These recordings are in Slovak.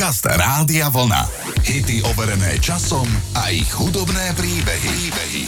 Podcast Rádia Vlna. Hity overené časom a ich hudobné príbehy. príbehy.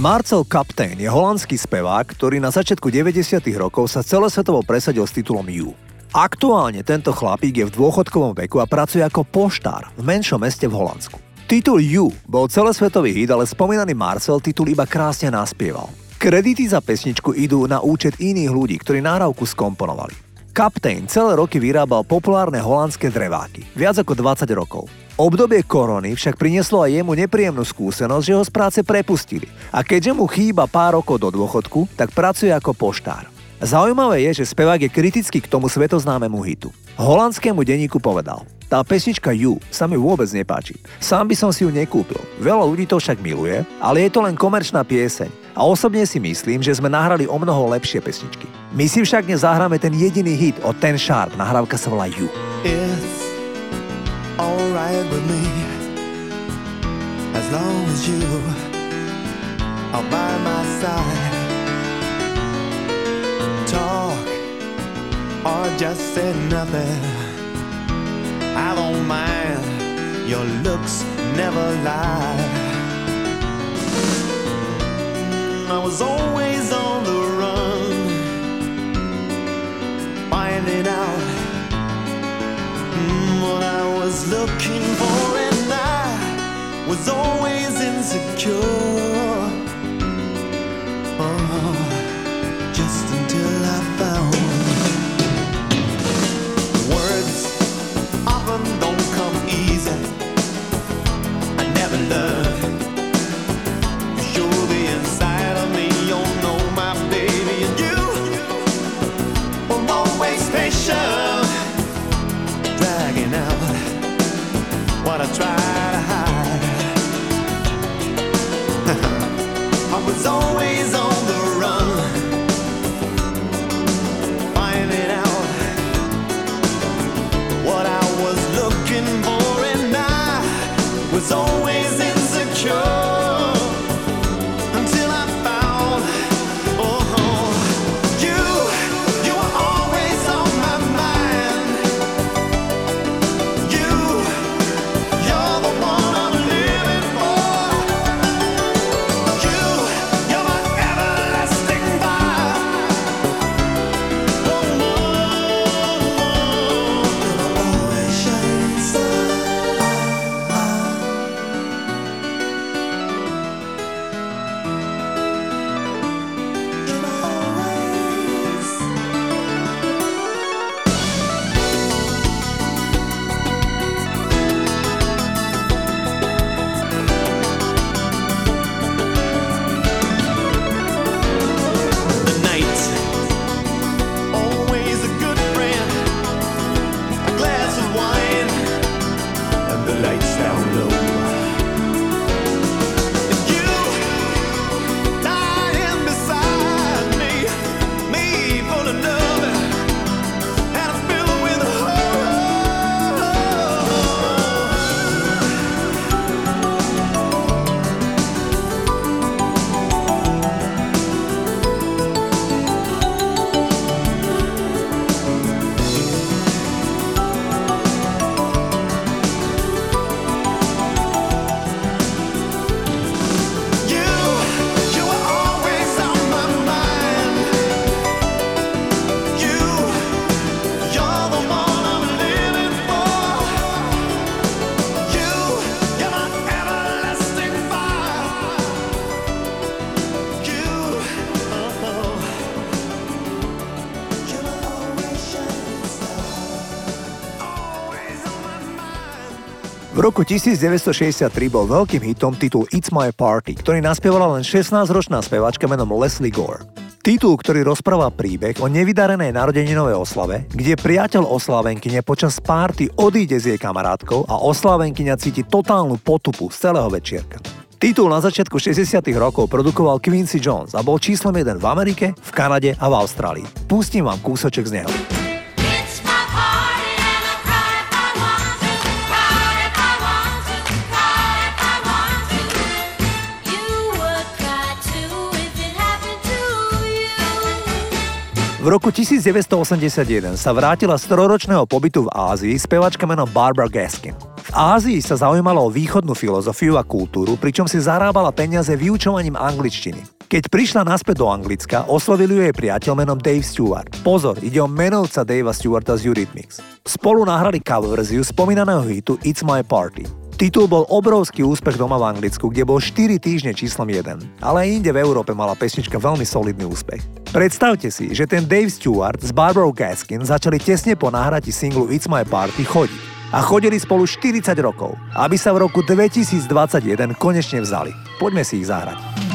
Marcel Captain je holandský spevák, ktorý na začiatku 90. rokov sa celosvetovo presadil s titulom You. Aktuálne tento chlapík je v dôchodkovom veku a pracuje ako poštár v menšom meste v Holandsku. Titul You bol celosvetový hit, ale spomínaný Marcel titul iba krásne naspieval. Kredity za pesničku idú na účet iných ľudí, ktorí náravku skomponovali. Captain celé roky vyrábal populárne holandské dreváky, viac ako 20 rokov. Obdobie korony však prinieslo aj jemu nepríjemnú skúsenosť, že ho z práce prepustili a keďže mu chýba pár rokov do dôchodku, tak pracuje ako poštár. Zaujímavé je, že spevák je kritický k tomu svetoznámemu hitu. Holandskému denníku povedal Tá pesnička You sa mi vôbec nepáči. Sám by som si ju nekúpil. Veľa ľudí to však miluje, ale je to len komerčná pieseň. A osobne si myslím, že sme nahrali o mnoho lepšie pesničky. My si však dnes zahráme ten jediný hit od Ten Sharp, nahrávka sa volá You. It's alright with me As long as you are by my side Talk or just say nothing Your looks never lie I was always on the run Finding out mm, what I was looking for, and I was always insecure. Roku 1963 bol veľkým hitom titul It's My Party, ktorý naspievala len 16-ročná speváčka menom Leslie Gore. Titul, ktorý rozpráva príbeh o nevydarenej narodeninovej oslave, kde priateľ oslávenkyne počas párty odíde s jej kamarátkou a oslávenkyňa cíti totálnu potupu z celého večierka. Titul na začiatku 60 rokov produkoval Quincy Jones a bol číslom 1 v Amerike, v Kanade a v Austrálii. Pustím vám kúsoček z neho. V roku 1981 sa vrátila z troročného pobytu v Ázii spevačka menom Barbara Gaskin. V Ázii sa zaujímala o východnú filozofiu a kultúru, pričom si zarábala peniaze vyučovaním angličtiny. Keď prišla naspäť do Anglicka, oslovil ju jej priateľ menom Dave Stewart. Pozor, ide o menovca Davea Stewarta z Eurythmics. Spolu nahrali cover verziu spomínaného hitu It's My Party. Titul bol obrovský úspech doma v Anglicku, kde bol 4 týždne číslom 1. Ale aj inde v Európe mala pesnička veľmi solidný úspech. Predstavte si, že ten Dave Stewart s Barbara Gaskin začali tesne po nahratí singlu It's My Party chodiť. A chodili spolu 40 rokov, aby sa v roku 2021 konečne vzali. Poďme si ich zahrať.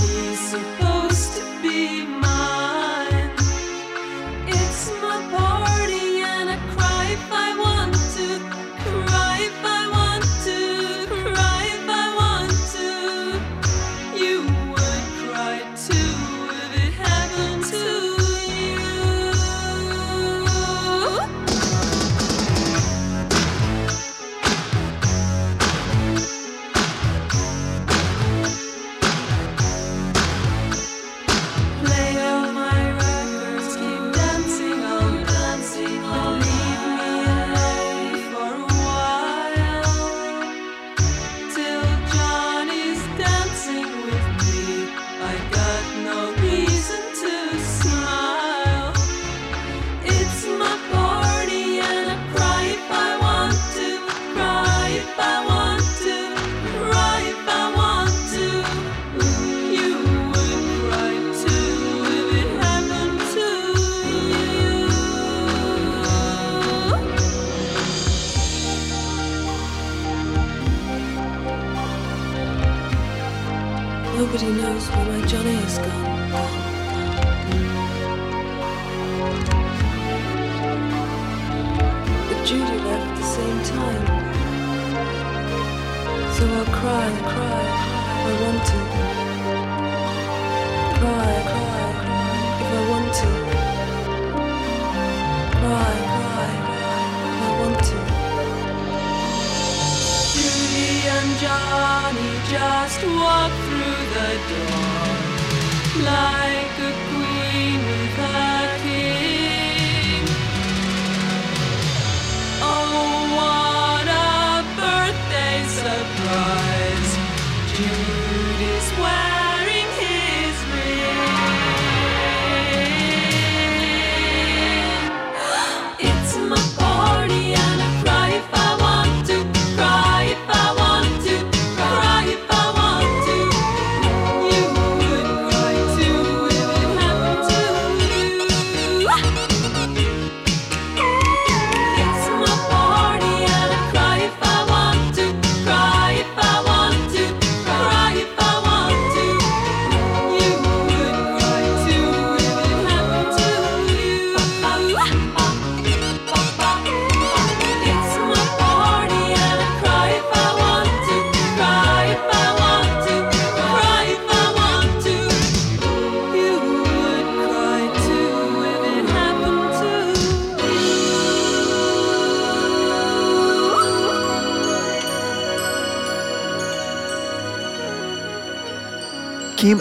be. Nobody knows where my Johnny has gone. But Judy left at the same time. So I'll cry, cry, if I want to. Cry, cry, if I want to. Cry, cry, if I want to. Judy and Johnny just walk through the like a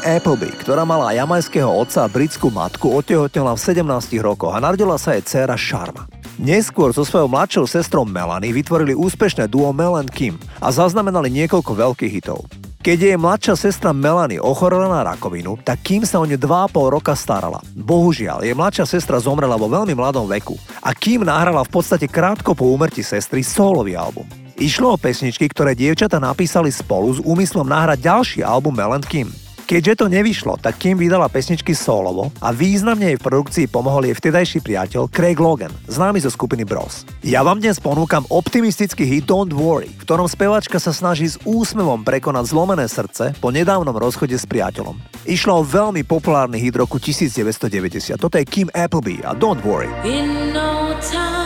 Appleby, ktorá mala jamajského otca a britskú matku, otehotnela v 17 rokoch a narodila sa jej dcéra Sharma. Neskôr so svojou mladšou sestrou Melanie vytvorili úspešné duo Mel and Kim a zaznamenali niekoľko veľkých hitov. Keď jej mladšia sestra Melanie ochorela na rakovinu, tak Kim sa o ňu 2,5 roka starala. Bohužiaľ, jej mladšia sestra zomrela vo veľmi mladom veku a Kim nahrala v podstate krátko po úmrti sestry solový album. Išlo o pesničky, ktoré dievčata napísali spolu s úmyslom nahrať ďalší album Mel Kim. Keďže to nevyšlo, tak Kim vydala pesničky solovo a významne jej v produkcii pomohol jej vtedajší priateľ Craig Logan, známy zo skupiny Bros. Ja vám dnes ponúkam optimistický hit Don't Worry, v ktorom spevačka sa snaží s úsmevom prekonať zlomené srdce po nedávnom rozchode s priateľom. Išlo o veľmi populárny hit roku 1990. Toto je Kim Appleby a Don't Worry. In no time,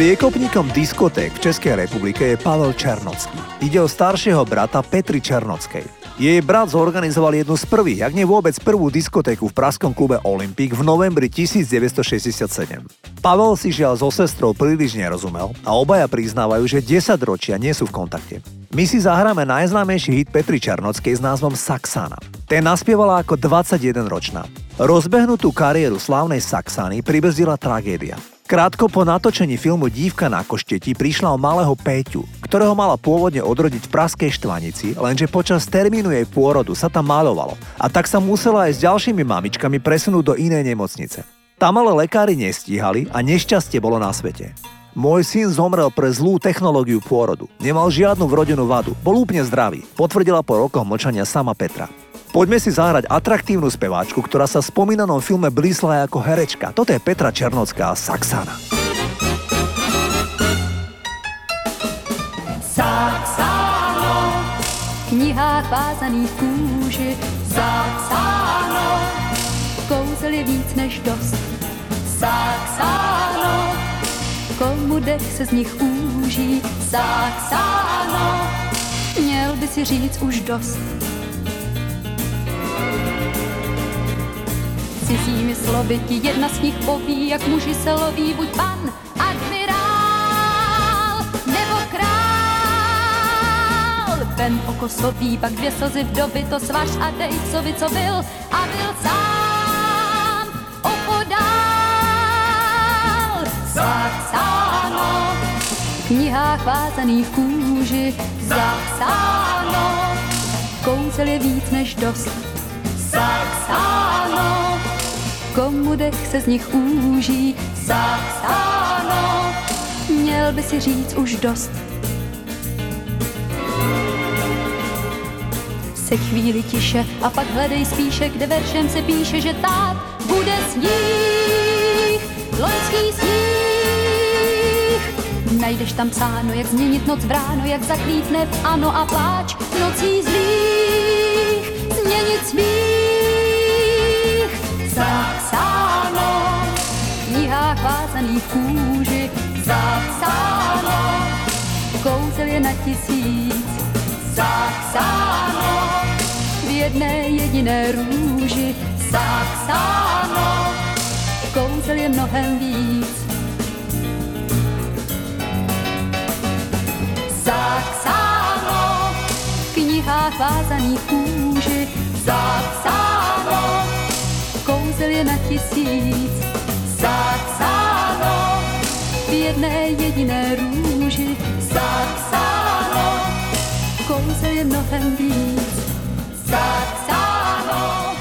Priekopníkom diskoték v Českej republike je Pavel Černocký. Ide o staršieho brata Petry Černockej. Jej brat zorganizoval jednu z prvých, ak nie vôbec prvú diskotéku v pražskom klube Olympic v novembri 1967. Pavel si žiaľ so sestrou príliš nerozumel a obaja priznávajú, že 10 ročia nie sú v kontakte. My si zahráme najznámejší hit Petry Černockej s názvom Saxana. Ten naspievala ako 21-ročná. Rozbehnutú kariéru slávnej Saxany pribrzdila tragédia. Krátko po natočení filmu Dívka na košteti prišla o malého Péťu, ktorého mala pôvodne odrodiť v Praskej Štvanici, lenže počas termínu jej pôrodu sa tam maľovalo a tak sa musela aj s ďalšími mamičkami presunúť do inej nemocnice. Tam ale lekári nestíhali a nešťastie bolo na svete. Môj syn zomrel pre zlú technológiu pôrodu. Nemal žiadnu vrodenú vadu, bol úplne zdravý, potvrdila po rokoch mlčania sama Petra. Poďme si zahrať atraktívnu speváčku, ktorá sa v spomínanom filme blísla ako herečka. Toto je Petra Černocká Saxana. Zapsáno v knihách vázaných kůži. Zapsáno kouzel je víc než dost. Zapsáno komu dech se z nich úží. Měl Měl by si říct už dost. Cizími slovy ti jedna z nich poví, jak muži se loví, buď pan admirál nebo král. Ven oko sobí, pak dvě slzy vdovy, to svaž a dej, co by, co byl a byl sám opodál. Zapsáno v knihách vázaných v kůži, zapsáno, kouzel je víc než dost. Zapsáno, komu dech se z nich úží, zapsáno, měl by si říct už dost. Se chvíli tiše a pak hledej spíše, kde veršem se píše, že tát bude sníh, loňský sníh. Najdeš tam psáno, jak změnit noc v ráno, jak zaklítne v ano a pláč nocí zlých, změnit smích. Zapsáno v knihách vázaných v kůži, zapsáno, kouzel je na tisíc, zapsáno v jedné jediné růži, zapsáno, kouzel je mnohem víc. Zapsáno v knihách vázaných kůži, tisíc, zapsáno v jedné jediné růži, zapsáno, kouzel je mnohem víc, zapsáno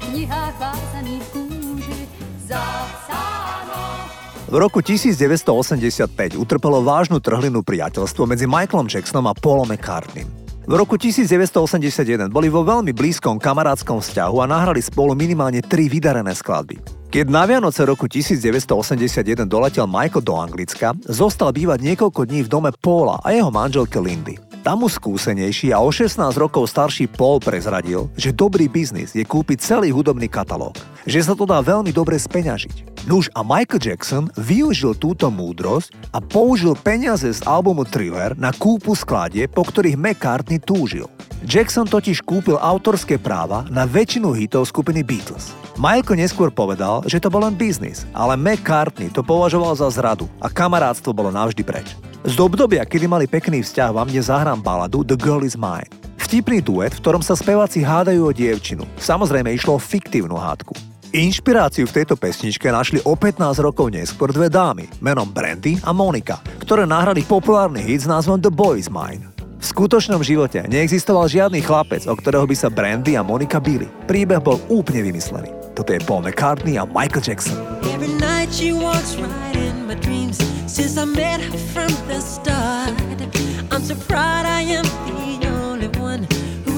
v knihách vázaných kůži, zapsáno. V roku 1985 utrpelo vážnu trhlinu priateľstvo medzi Michaelom Jacksonom a Paulom McCartneym. V roku 1981 boli vo veľmi blízkom kamarátskom vzťahu a nahrali spolu minimálne tri vydarené skladby. Keď na Vianoce roku 1981 doletel Michael do Anglicka, zostal bývať niekoľko dní v dome Paula a jeho manželke Lindy. Tam mu skúsenejší a o 16 rokov starší Paul prezradil, že dobrý biznis je kúpiť celý hudobný katalóg, že sa to dá veľmi dobre speňažiť. Nuž a Michael Jackson využil túto múdrosť a použil peniaze z albumu Thriller na kúpu skladie, po ktorých McCartney túžil. Jackson totiž kúpil autorské práva na väčšinu hitov skupiny Beatles. Michael neskôr povedal, že to bol len biznis, ale McCartney to považoval za zradu a kamarátstvo bolo navždy preč. Z obdobia, kedy mali pekný vzťah, vám dnes zahrám baladu The Girl Is Mine. Vtipný duet, v ktorom sa speváci hádajú o dievčinu. Samozrejme išlo o fiktívnu hádku. Inšpiráciu v tejto pesničke našli o 15 rokov neskôr dve dámy, menom Brandy a Monika, ktoré nahrali populárny hit s názvom The Boy Is Mine. V skutočnom živote neexistoval žiadny chlapec, o ktorého by sa Brandy a Monika bili. Príbeh bol úplne vymyslený. Toto je Paul McCartney a Michael Jackson.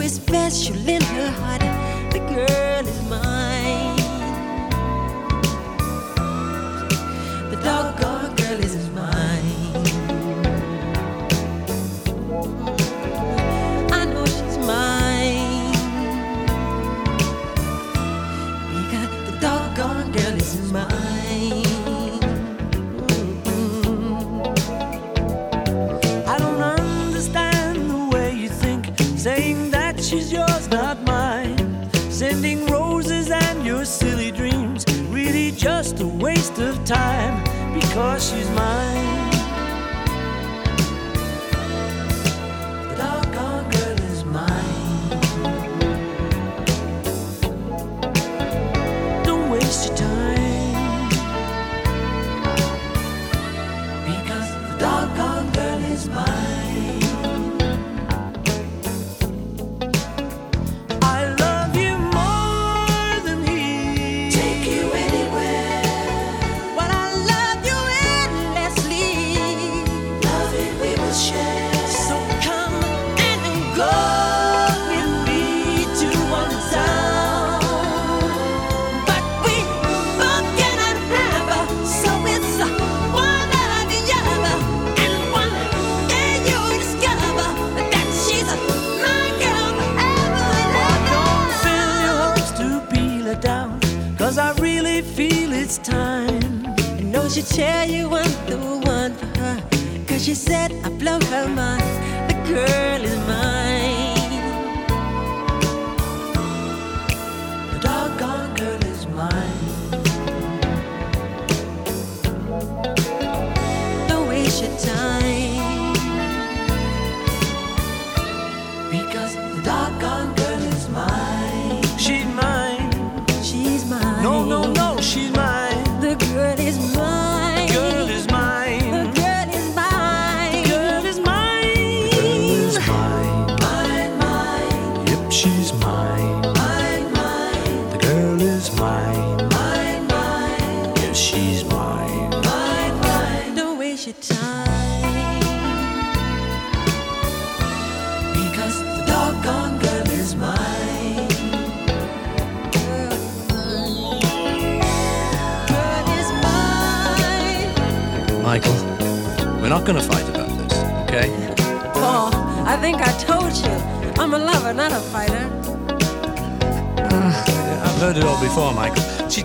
Special in her heart. The girl silly dreams, really just a waste of time because she's mine. I she'll tell you I'm the one for her. Cause she said I blow her mind. The girl is mine.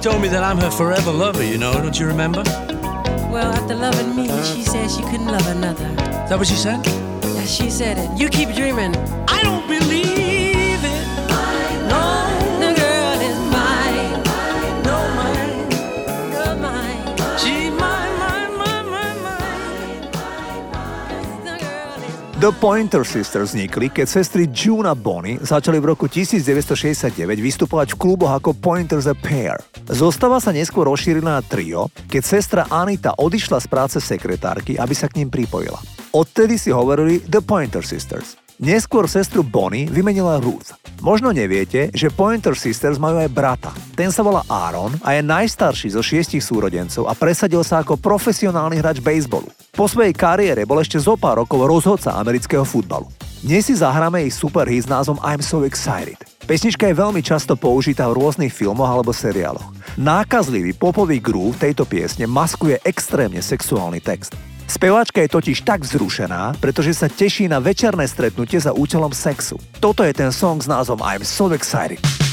Told me that I'm her forever lover, you know, don't you remember? Well, after loving me, she said she couldn't love another. Is that what she said? Yeah, she said it. You keep dreaming. I don't believe The Pointer Sisters vznikli, keď sestry June a Bonnie začali v roku 1969 vystupovať v kluboch ako Pointers a Pair. Zostava sa neskôr rozšírila na trio, keď sestra Anita odišla z práce sekretárky, aby sa k ním pripojila. Odtedy si hovorili The Pointer Sisters. Neskôr sestru Bonnie vymenila Ruth. Možno neviete, že Pointer Sisters majú aj brata. Ten sa volá Aaron a je najstarší zo šiestich súrodencov a presadil sa ako profesionálny hráč bejsbolu. Po svojej kariére bol ešte zo pár rokov rozhodca amerického futbalu. Dnes si zahráme ich super hit s názvom I'm So Excited. Pesnička je veľmi často použitá v rôznych filmoch alebo seriáloch. Nákazlivý popový groove tejto piesne maskuje extrémne sexuálny text. Speváčka je totiž tak vzrušená, pretože sa teší na večerné stretnutie za účelom sexu. Toto je ten song s názvom I'm So Excited.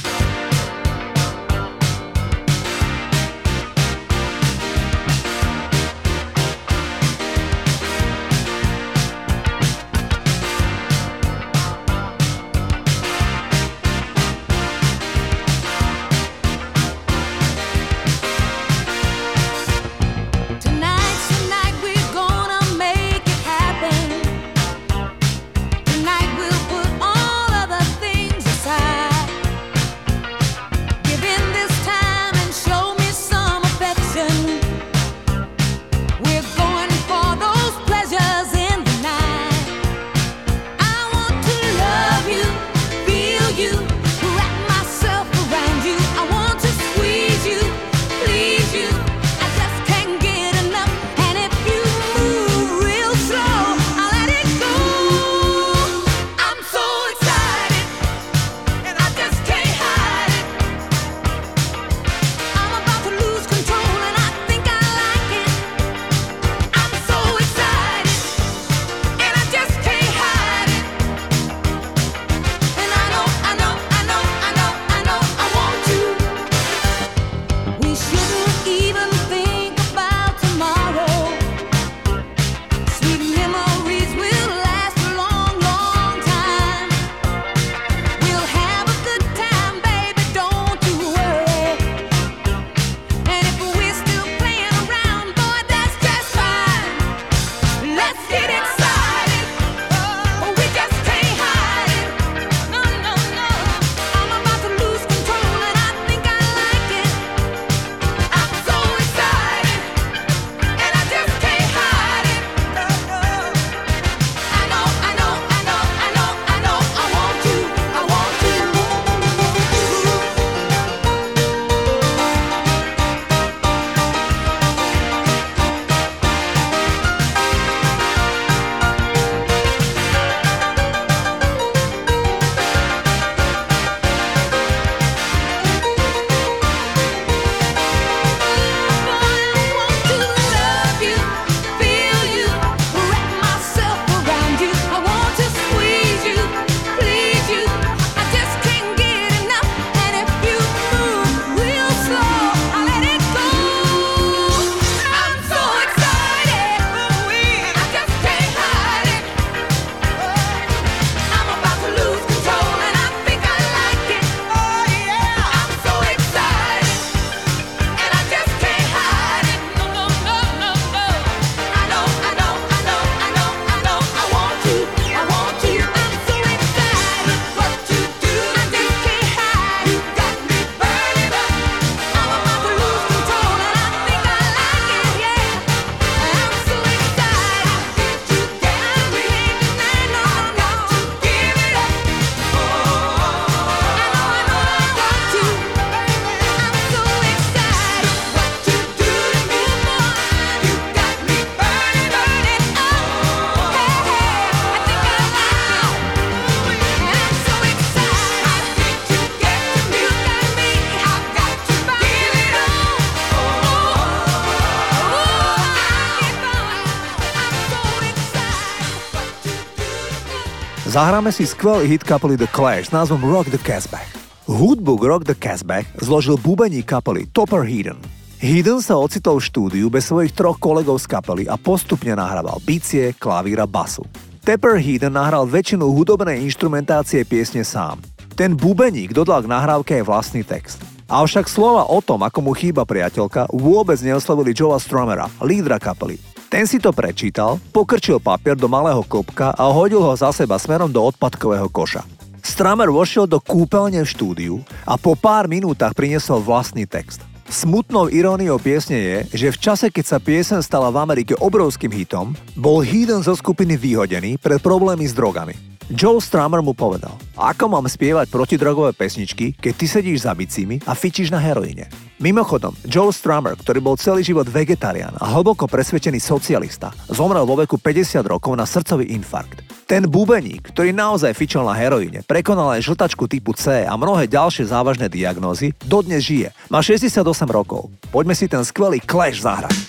Zahráme si skvelý hit kapely The Clash s názvom Rock the Casbah. Hudbu k Rock the Casbah zložil bubeník kapely Topper Heaton. Heaton sa ocitol v štúdiu bez svojich troch kolegov z kapely a postupne nahrával bicie, klavíra, basu. Tepper Heaton nahral väčšinu hudobnej inštrumentácie piesne sám. Ten bubeník dodal k nahrávke aj vlastný text. Avšak slova o tom, ako mu chýba priateľka, vôbec neoslovili Joea Stromera, lídra kapely. Ten si to prečítal, pokrčil papier do malého klopka a hodil ho za seba smerom do odpadkového koša. Stramer vošiel do kúpeľne v štúdiu a po pár minútach priniesol vlastný text. Smutnou iróniou piesne je, že v čase, keď sa piesen stala v Amerike obrovským hitom, bol Heathen zo skupiny vyhodený pre problémy s drogami. Joe Strummer mu povedal, ako mám spievať protidrogové pesničky, keď ty sedíš za bicími a fičíš na heroíne. Mimochodom, Joe Strummer, ktorý bol celý život vegetarián a hlboko presvedčený socialista, zomrel vo veku 50 rokov na srdcový infarkt. Ten bubeník, ktorý naozaj fičal na heroíne, prekonal aj žltačku typu C a mnohé ďalšie závažné diagnózy, dodnes žije. Má 68 rokov. Poďme si ten skvelý Clash zahrať.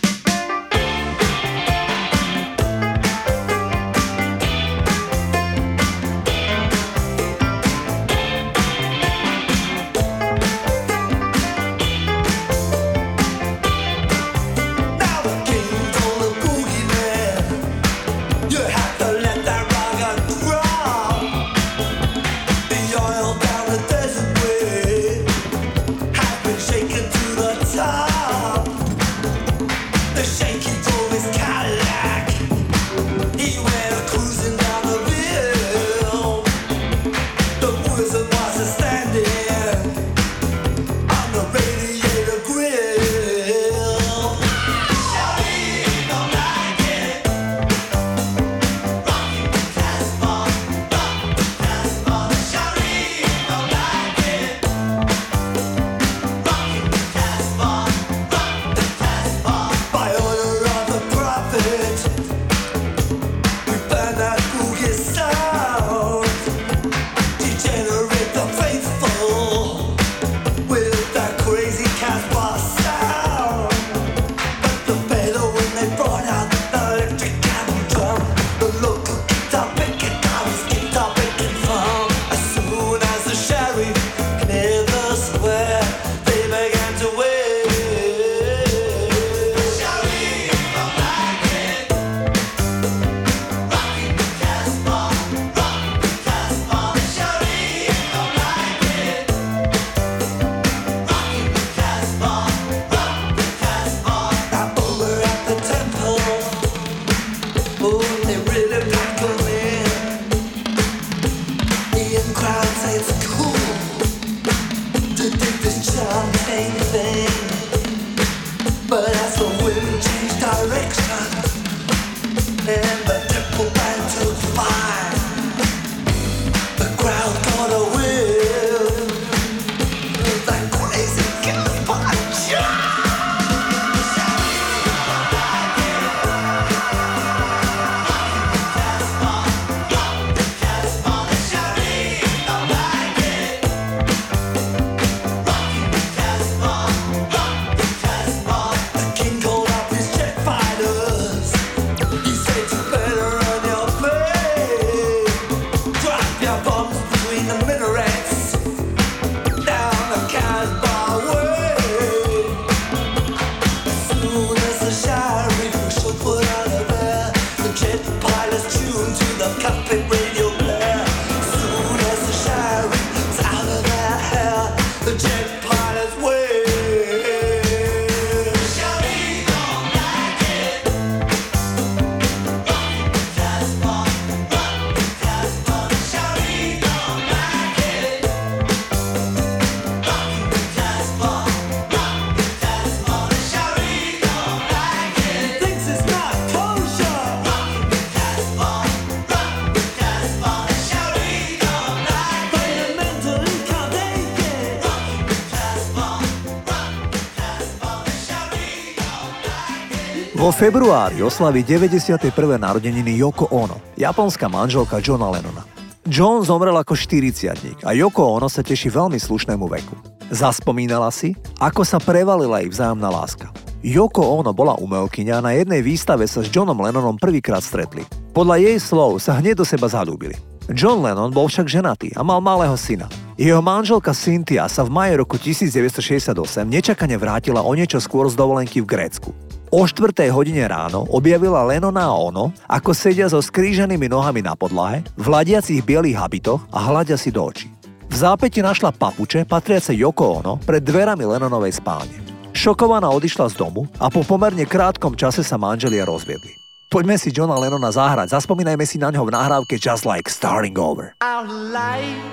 Februári oslaví 91. narodeniny Yoko Ono, japonská manželka Johna Lennona. John zomrel ako 40 a Yoko Ono sa teší veľmi slušnému veku. Zaspomínala si, ako sa prevalila ich vzájomná láska. Yoko Ono bola umelkyňa a na jednej výstave sa s Johnom Lennonom prvýkrát stretli. Podľa jej slov sa hneď do seba zalúbili. John Lennon bol však ženatý a mal malého syna. Jeho manželka Cynthia sa v maji roku 1968 nečakane vrátila o niečo skôr z dovolenky v Grécku. O 4. hodine ráno objavila Lenona a ono, ako sedia so skríženými nohami na podlahe, v ladiacich bielých habitoch a hľadia si do očí. V zápäti našla papuče patriace Yoko Ono pred dverami Lenonovej spálne. Šokovaná odišla z domu a po pomerne krátkom čase sa manželia rozviedli. Poďme si Johna Lennona zahrať, zaspomínajme si na ňo v nahrávke Just Like Starting Over. Our life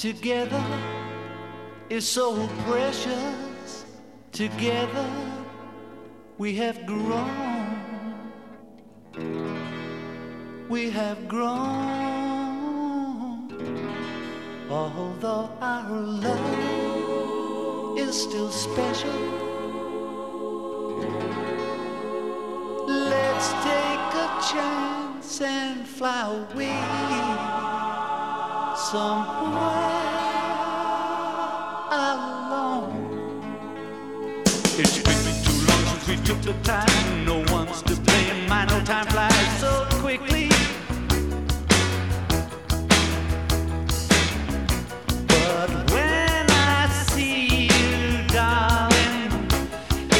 together is so precious. Together we have grown. We have grown. Although our love is still special. Let's take a chance and fly away somewhere took the time. No one's to blame. My no time flies so quickly. But when I see you, darling,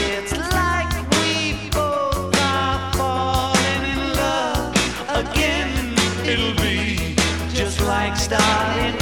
it's like we both are falling in love again. It'll be just like starting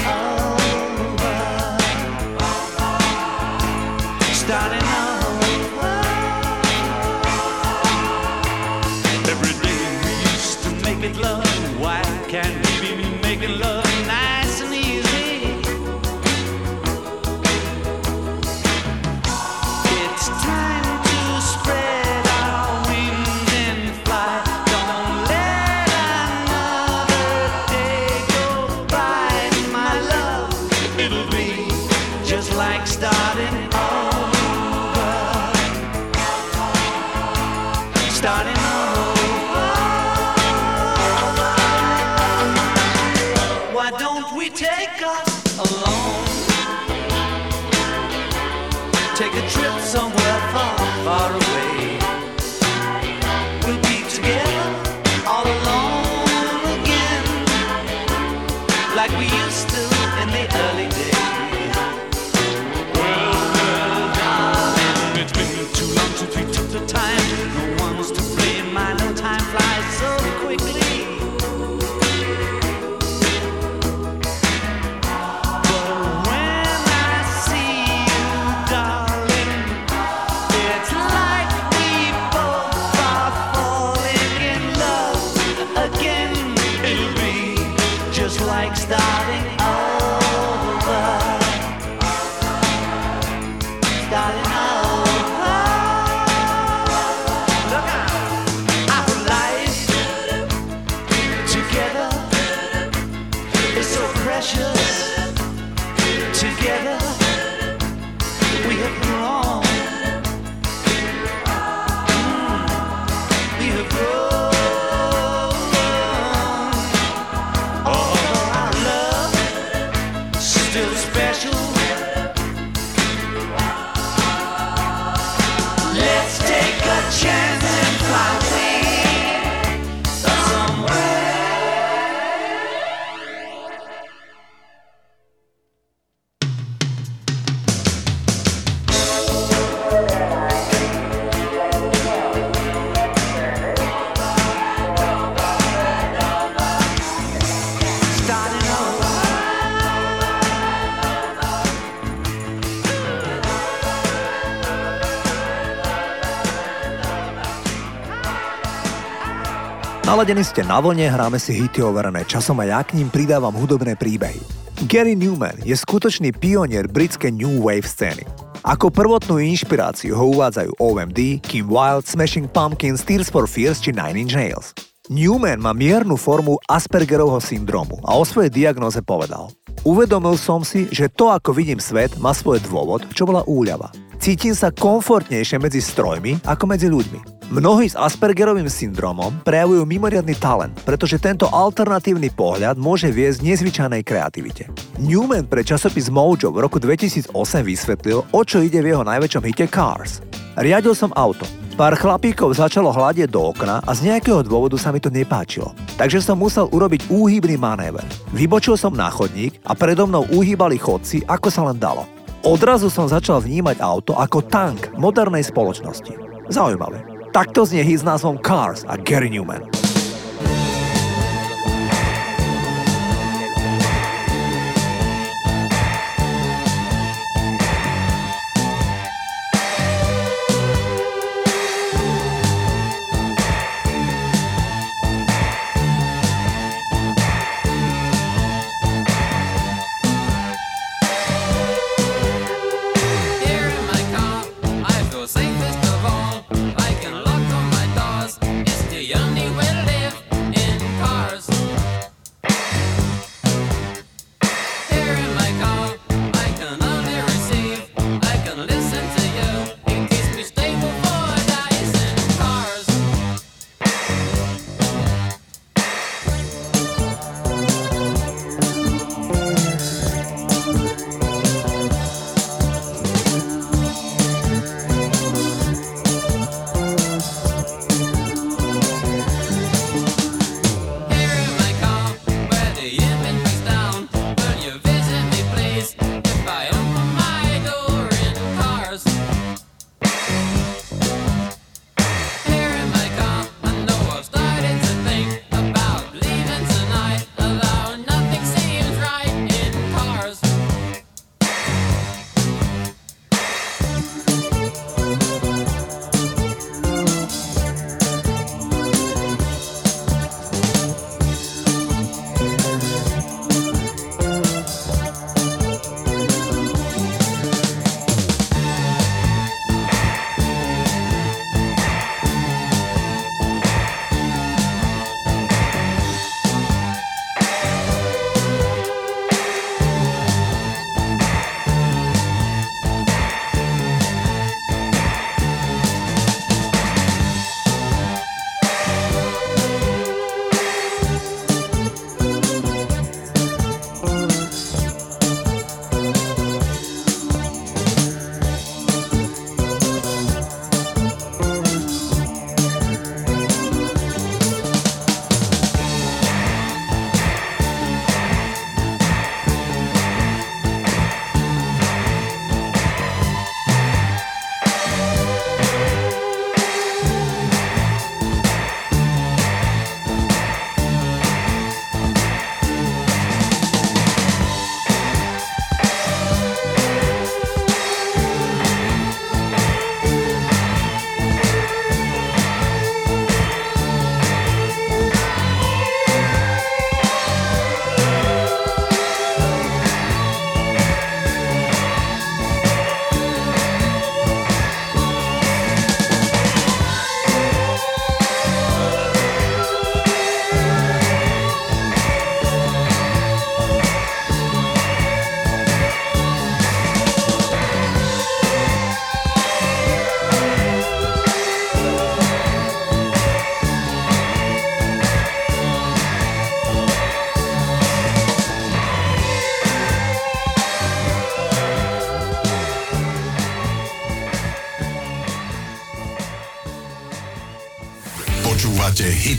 Naladení ste na vlne, hráme si hity overené časom a ja k ním pridávam hudobné príbehy. Gary Newman je skutočný pionier britskej New Wave scény. Ako prvotnú inšpiráciu ho uvádzajú OMD, Kim Wilde, Smashing Pumpkins, Tears for Fears či Nine Inch Nails. Newman má miernu formu Aspergerovho syndromu a o svojej diagnoze povedal Uvedomil som si, že to, ako vidím svet, má svoj dôvod, čo bola úľava. Cítim sa komfortnejšie medzi strojmi ako medzi ľuďmi. Mnohí s Aspergerovým syndromom prejavujú mimoriadny talent, pretože tento alternatívny pohľad môže viesť nezvyčajnej kreativite. Newman pre časopis Mojo v roku 2008 vysvetlil, o čo ide v jeho najväčšom hite Cars. Riadil som auto. Pár chlapíkov začalo hľadieť do okna a z nejakého dôvodu sa mi to nepáčilo. Takže som musel urobiť úhybný manéver. Vybočil som na chodník a predo mnou uhýbali chodci, ako sa len dalo. Odrazu som začal vnímať auto ako tank modernej spoločnosti. Zaujímavé. Takto znie hit s názvom Cars a Gary Newman.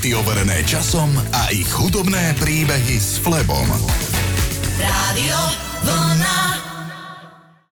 Hity overené časom a ich hudobné príbehy s Flebom. Rádio.